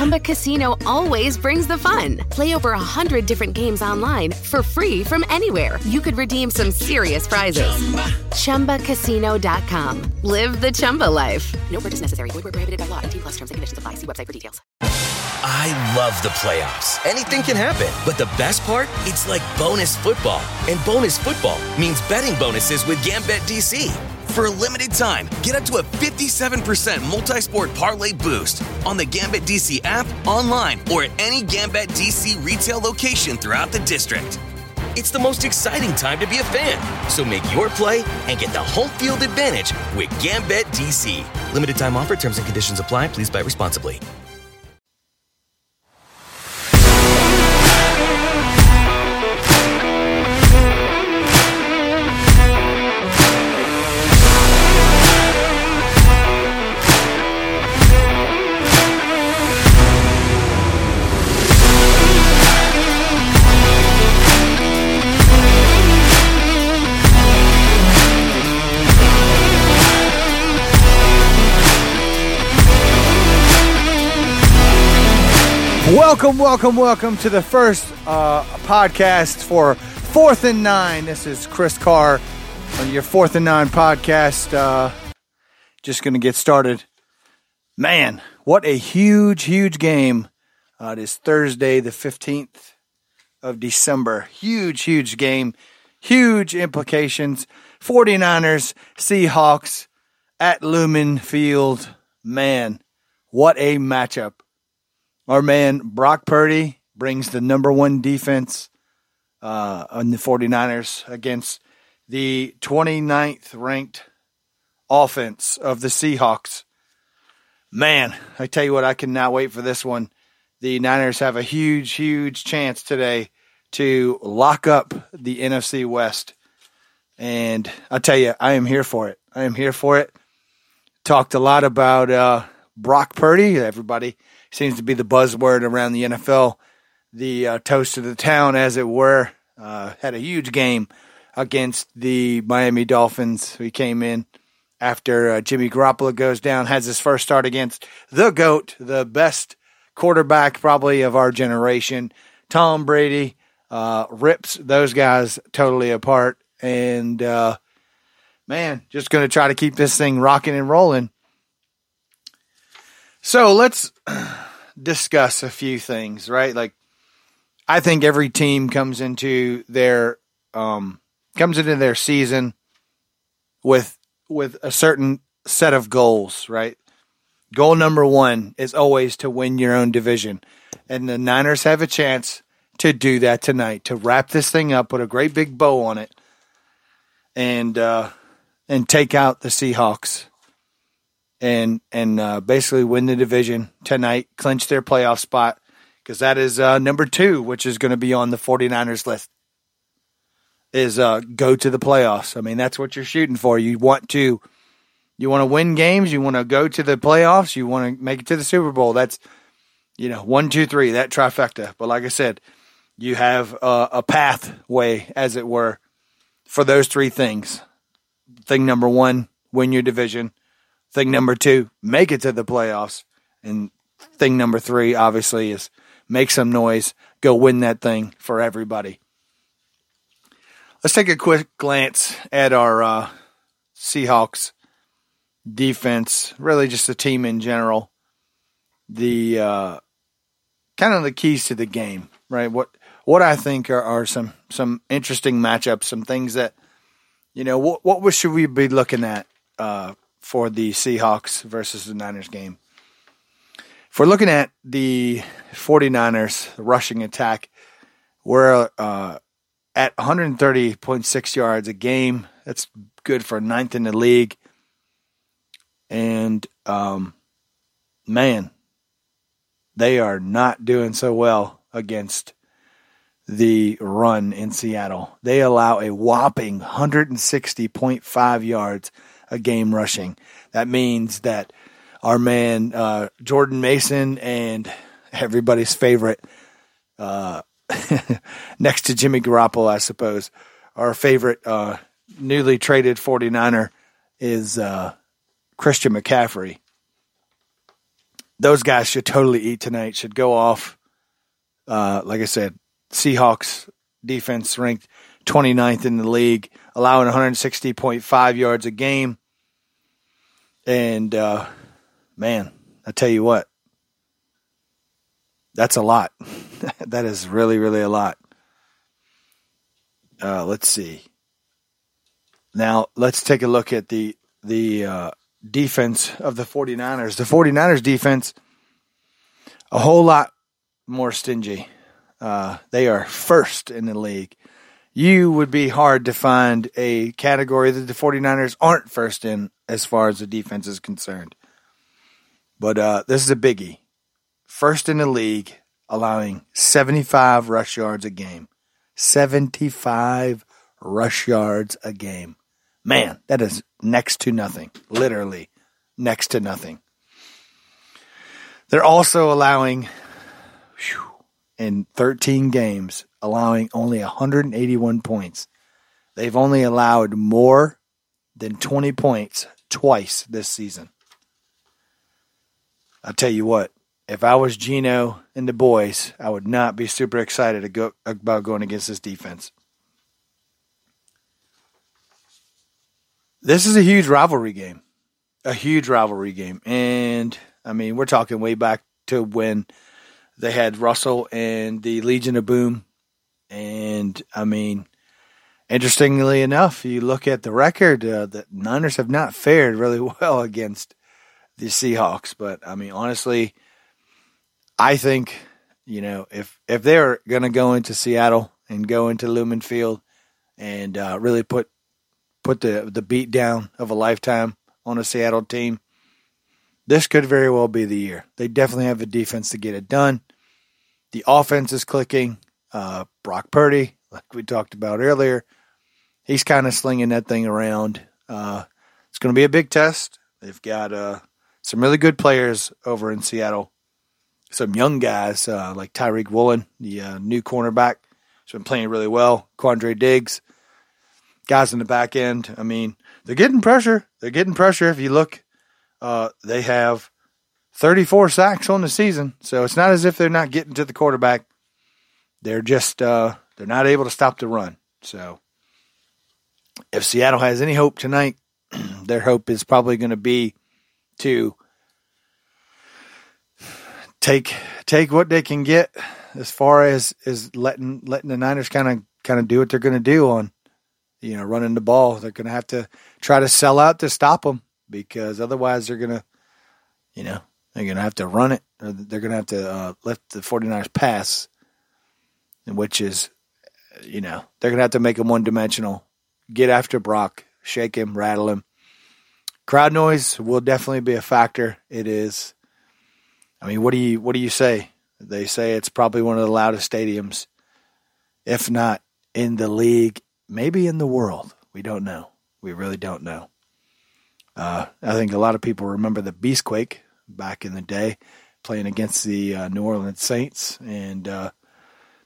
Chumba Casino always brings the fun. Play over a hundred different games online for free from anywhere. You could redeem some serious prizes. Chumba. ChumbaCasino.com. Live the Chumba life. No purchase necessary. Void where prohibited by law. T plus terms and conditions apply. See website for details. I love the playoffs. Anything can happen. But the best part? It's like bonus football. And bonus football means betting bonuses with GambetDC. For a limited time, get up to a 57% multi sport parlay boost on the GambetDC app, online, or at any GambetDC retail location throughout the district. It's the most exciting time to be a fan. So make your play and get the home field advantage with GambetDC. Limited time offer, terms and conditions apply. Please buy responsibly. Welcome, welcome, welcome to the first uh, podcast for Fourth and Nine. This is Chris Carr on your Fourth and Nine podcast. Uh, just going to get started. Man, what a huge, huge game. Uh, it is Thursday, the 15th of December. Huge, huge game. Huge implications. 49ers, Seahawks at Lumen Field. Man, what a matchup. Our man Brock Purdy brings the number one defense uh, on the 49ers against the 29th ranked offense of the Seahawks. Man, I tell you what, I cannot wait for this one. The Niners have a huge, huge chance today to lock up the NFC West. And I tell you, I am here for it. I am here for it. Talked a lot about uh, Brock Purdy. Everybody seems to be the buzzword around the NFL, the uh, toast of the town, as it were. Uh, had a huge game against the Miami Dolphins. He came in after uh, Jimmy Garoppolo goes down, has his first start against the GOAT, the best quarterback probably of our generation, Tom Brady. Uh, rips those guys totally apart. And, uh, man, just going to try to keep this thing rocking and rolling. So let's discuss a few things, right? Like, I think every team comes into their um, comes into their season with with a certain set of goals, right? Goal number one is always to win your own division, and the Niners have a chance to do that tonight to wrap this thing up, put a great big bow on it, and uh, and take out the Seahawks and and uh, basically win the division tonight, clinch their playoff spot because that is uh, number two, which is going to be on the 49ers list. Is uh, go to the playoffs. I mean, that's what you're shooting for. You want to, you want to win games. You want to go to the playoffs. You want to make it to the Super Bowl. That's, you know, one, two, three, that trifecta. But like I said, you have a pathway, as it were, for those three things. Thing number one, win your division. Thing number two, make it to the playoffs. And thing number three, obviously, is make some noise, go win that thing for everybody. Let's take a quick glance at our uh, Seahawks defense, really just the team in general. The uh, kind of the keys to the game, right? What what I think are, are some some interesting matchups, some things that you know what what should we be looking at uh, for the Seahawks versus the Niners game. If we're looking at the 49ers rushing attack, we're uh, at 130.6 yards a game. That's good for ninth in the league. And um, man, they are not doing so well against the run in Seattle. They allow a whopping 160.5 yards a game rushing. That means that our man uh, Jordan Mason and everybody's favorite, uh, next to Jimmy Garoppolo, I suppose, our favorite uh, newly traded 49er is uh, Christian McCaffrey. Those guys should totally eat tonight, should go off. Uh, like I said, Seahawks defense ranked 29th in the league, allowing 160.5 yards a game. And uh, man, I tell you what, that's a lot. that is really, really a lot. Uh, let's see. Now let's take a look at the the uh, defense of the 49ers. The 49ers defense a whole lot more stingy. Uh, they are first in the league. You would be hard to find a category that the 49ers aren't first in as far as the defense is concerned. But uh, this is a biggie. First in the league, allowing 75 rush yards a game. 75 rush yards a game. Man, that is next to nothing. Literally next to nothing. They're also allowing, whew, in 13 games, allowing only 181 points. They've only allowed more than 20 points twice this season. I'll tell you what, if I was Geno and the boys, I would not be super excited go, about going against this defense. This is a huge rivalry game, a huge rivalry game, and I mean we're talking way back to when they had Russell and the Legion of Boom, and I mean, interestingly enough, you look at the record, uh, the Niners have not fared really well against the Seahawks. But I mean, honestly, I think you know if if they're going to go into Seattle and go into Lumen Field and uh, really put put the the beat down of a lifetime on a Seattle team, this could very well be the year. They definitely have the defense to get it done. The offense is clicking. Uh, Brock Purdy, like we talked about earlier, he's kind of slinging that thing around. Uh, it's going to be a big test. They've got uh, some really good players over in Seattle. Some young guys uh, like Tariq Woolen, the uh, new cornerback, has been playing really well. Quandre Diggs, guys in the back end. I mean, they're getting pressure. They're getting pressure. If you look, uh, they have 34 sacks on the season, so it's not as if they're not getting to the quarterback. They're just uh, they're not able to stop the run. So if Seattle has any hope tonight, their hope is probably going to be to take take what they can get as far as as letting letting the Niners kind of kind of do what they're going to do on you know, running the ball. They're going to have to try to sell out to stop them because otherwise they're going to, you know, they're going to have to run it or they're going to have to uh, let the 49ers pass, which is, you know, they're going to have to make them one dimensional. Get after Brock, shake him, rattle him. Crowd noise will definitely be a factor. It is. I mean, what do you what do you say? They say it's probably one of the loudest stadiums, if not in the league maybe in the world. We don't know. We really don't know. Uh, I think a lot of people remember the Beastquake back in the day, playing against the uh, New Orleans Saints, and uh,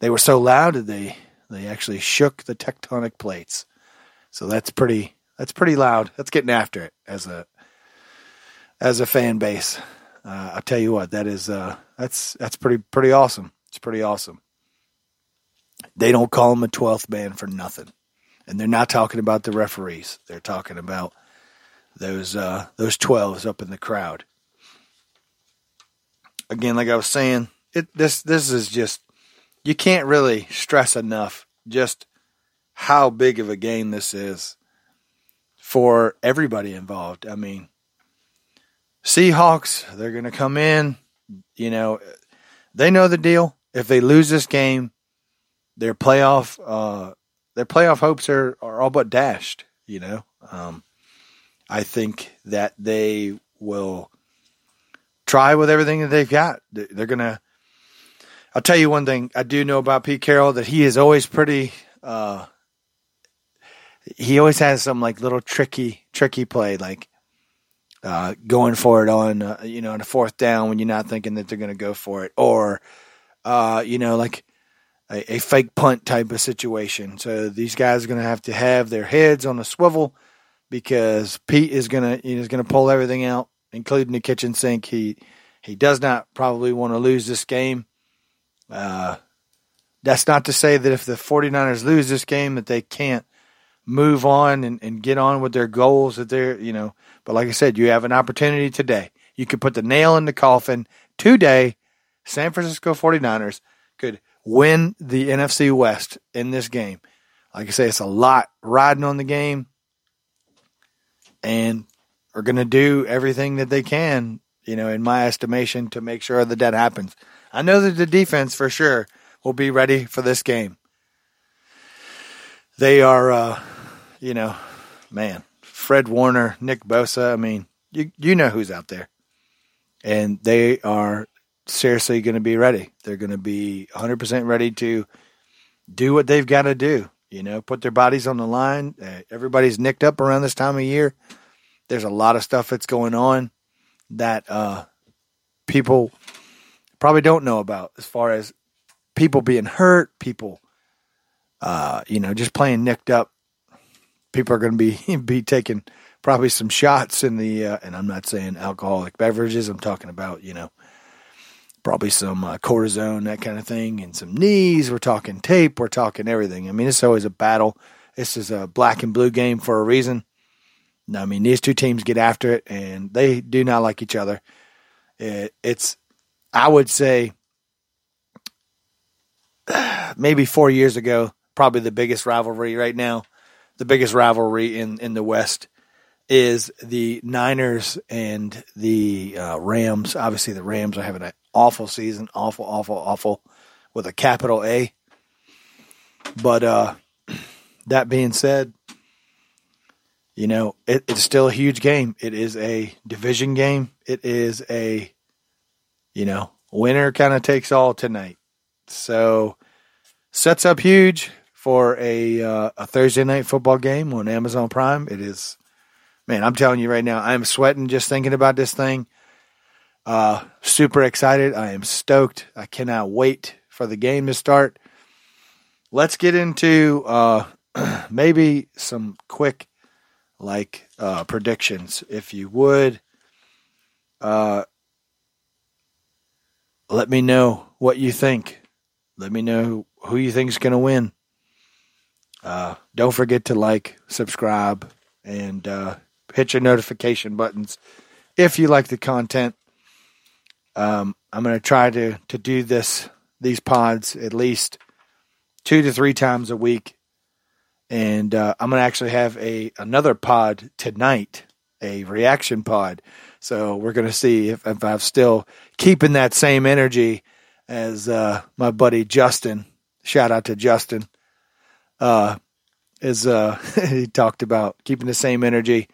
they were so loud that they they actually shook the tectonic plates. So that's pretty that's pretty loud. That's getting after it as a as a fan base. Uh, I'll tell you what, that is uh, that's that's pretty pretty awesome. It's pretty awesome. They don't call them a twelfth man for nothing and they're not talking about the referees. They're talking about those uh, those twelves up in the crowd. Again, like I was saying, it this this is just you can't really stress enough just how big of a game this is for everybody involved. I mean, Seahawks, they're going to come in, you know, they know the deal. If they lose this game, their playoff uh, their playoff hopes are, are all but dashed. You know, um, I think that they will try with everything that they've got. They're gonna. I'll tell you one thing I do know about Pete Carroll that he is always pretty. Uh, he always has some like little tricky, tricky play. Like uh, going for it on uh, you know on a fourth down when you're not thinking that they're going to go for it, or uh, you know like a, a, fake punt type of situation. So these guys are going to have to have their heads on a swivel because Pete is going to is going to pull everything out, including the kitchen sink. He he does not probably want to lose this game. Uh, that's not to say that if the 49ers lose this game that they can't move on and, and get on with their goals that they're, you know, but like I said, you have an opportunity today. You could put the nail in the coffin today. San Francisco 49ers could win the NFC West in this game. Like I say, it's a lot riding on the game and are going to do everything that they can, you know, in my estimation, to make sure that that happens. I know that the defense for sure will be ready for this game. They are, uh, you know, man, Fred Warner, Nick Bosa. I mean, you you know who's out there, and they are seriously going to be ready. They're going to be 100 percent ready to do what they've got to do. You know, put their bodies on the line. Uh, everybody's nicked up around this time of year. There's a lot of stuff that's going on that uh, people probably don't know about as far as people being hurt, people, uh, you know, just playing nicked up. People are going to be be taking probably some shots in the, uh, and I'm not saying alcoholic beverages. I'm talking about you know, probably some uh, cortisone, that kind of thing, and some knees. We're talking tape. We're talking everything. I mean, it's always a battle. This is a black and blue game for a reason. I mean, these two teams get after it, and they do not like each other. It, it's, I would say, maybe four years ago, probably the biggest rivalry right now, the biggest rivalry in, in the West is the Niners and the uh, Rams. Obviously, the Rams are having an awful season, awful, awful, awful, with a capital A. But uh, that being said, you know, it, it's still a huge game. It is a division game. It is a, you know, winner kind of takes all tonight. So sets up huge for a uh, a Thursday night football game on Amazon Prime. It is, man, I'm telling you right now, I'm sweating just thinking about this thing. Uh, super excited. I am stoked. I cannot wait for the game to start. Let's get into uh, maybe some quick like uh, predictions, if you would. Let me know what you think. Let me know who you think is going to win. Uh, don't forget to like, subscribe, and uh, hit your notification buttons if you like the content. Um, I'm going to try to to do this these pods at least two to three times a week, and uh, I'm going to actually have a another pod tonight, a reaction pod. So we're going to see if, if I'm still keeping that same energy as uh, my buddy Justin. Shout out to Justin. Uh, is uh, he talked about keeping the same energy.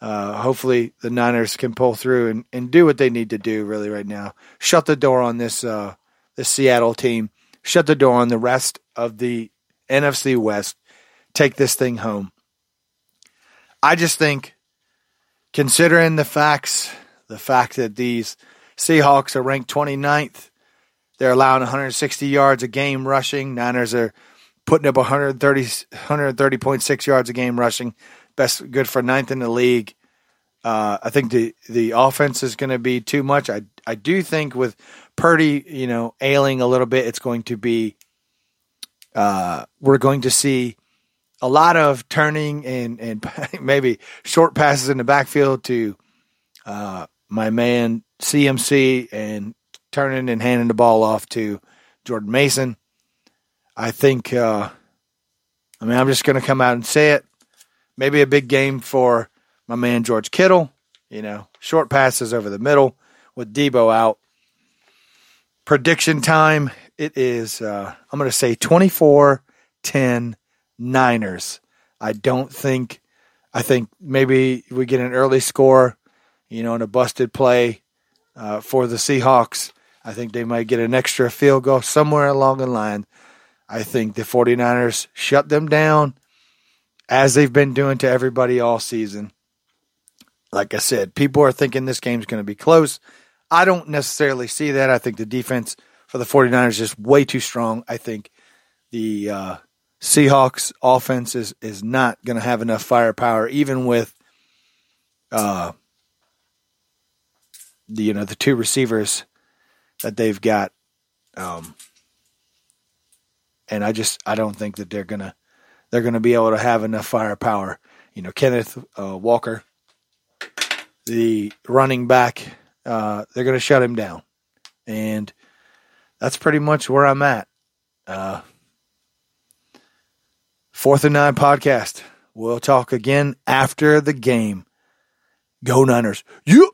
Uh, hopefully the Niners can pull through and, and do what they need to do really right now. Shut the door on this uh, this Seattle team. Shut the door on the rest of the NFC West. Take this thing home. I just think considering the facts, the fact that these Seahawks are ranked 29th, they're allowing 160 yards a game rushing. Niners are putting up 130 130.6 yards a game rushing. Best good for ninth in the league. Uh, I think the the offense is going to be too much. I I do think with Purdy, you know, ailing a little bit, it's going to be. Uh, we're going to see a lot of turning and and maybe short passes in the backfield to uh, my man CMC and turning and handing the ball off to Jordan Mason. I think. Uh, I mean, I'm just going to come out and say it. Maybe a big game for my man George Kittle. You know, short passes over the middle with Deebo out. Prediction time. It is, uh, I'm going to say 24 10 Niners. I don't think, I think maybe we get an early score, you know, in a busted play uh, for the Seahawks. I think they might get an extra field goal somewhere along the line. I think the 49ers shut them down as they've been doing to everybody all season. like I said, people are thinking this game's going to be close. I don't necessarily see that. I think the defense for the 49ers is way too strong. I think the uh, Seahawks offense is, is not going to have enough firepower, even with uh, the, you know, the two receivers that they've got. Um, and I just, I don't think that they're to, they're to be able to have enough firepower. You know, Kenneth uh, Walker, the running back, uh, they're going to shut him down. And that's pretty much where I'm at. Uh, fourth and nine podcast. We'll talk again after the game. Go Niners. You.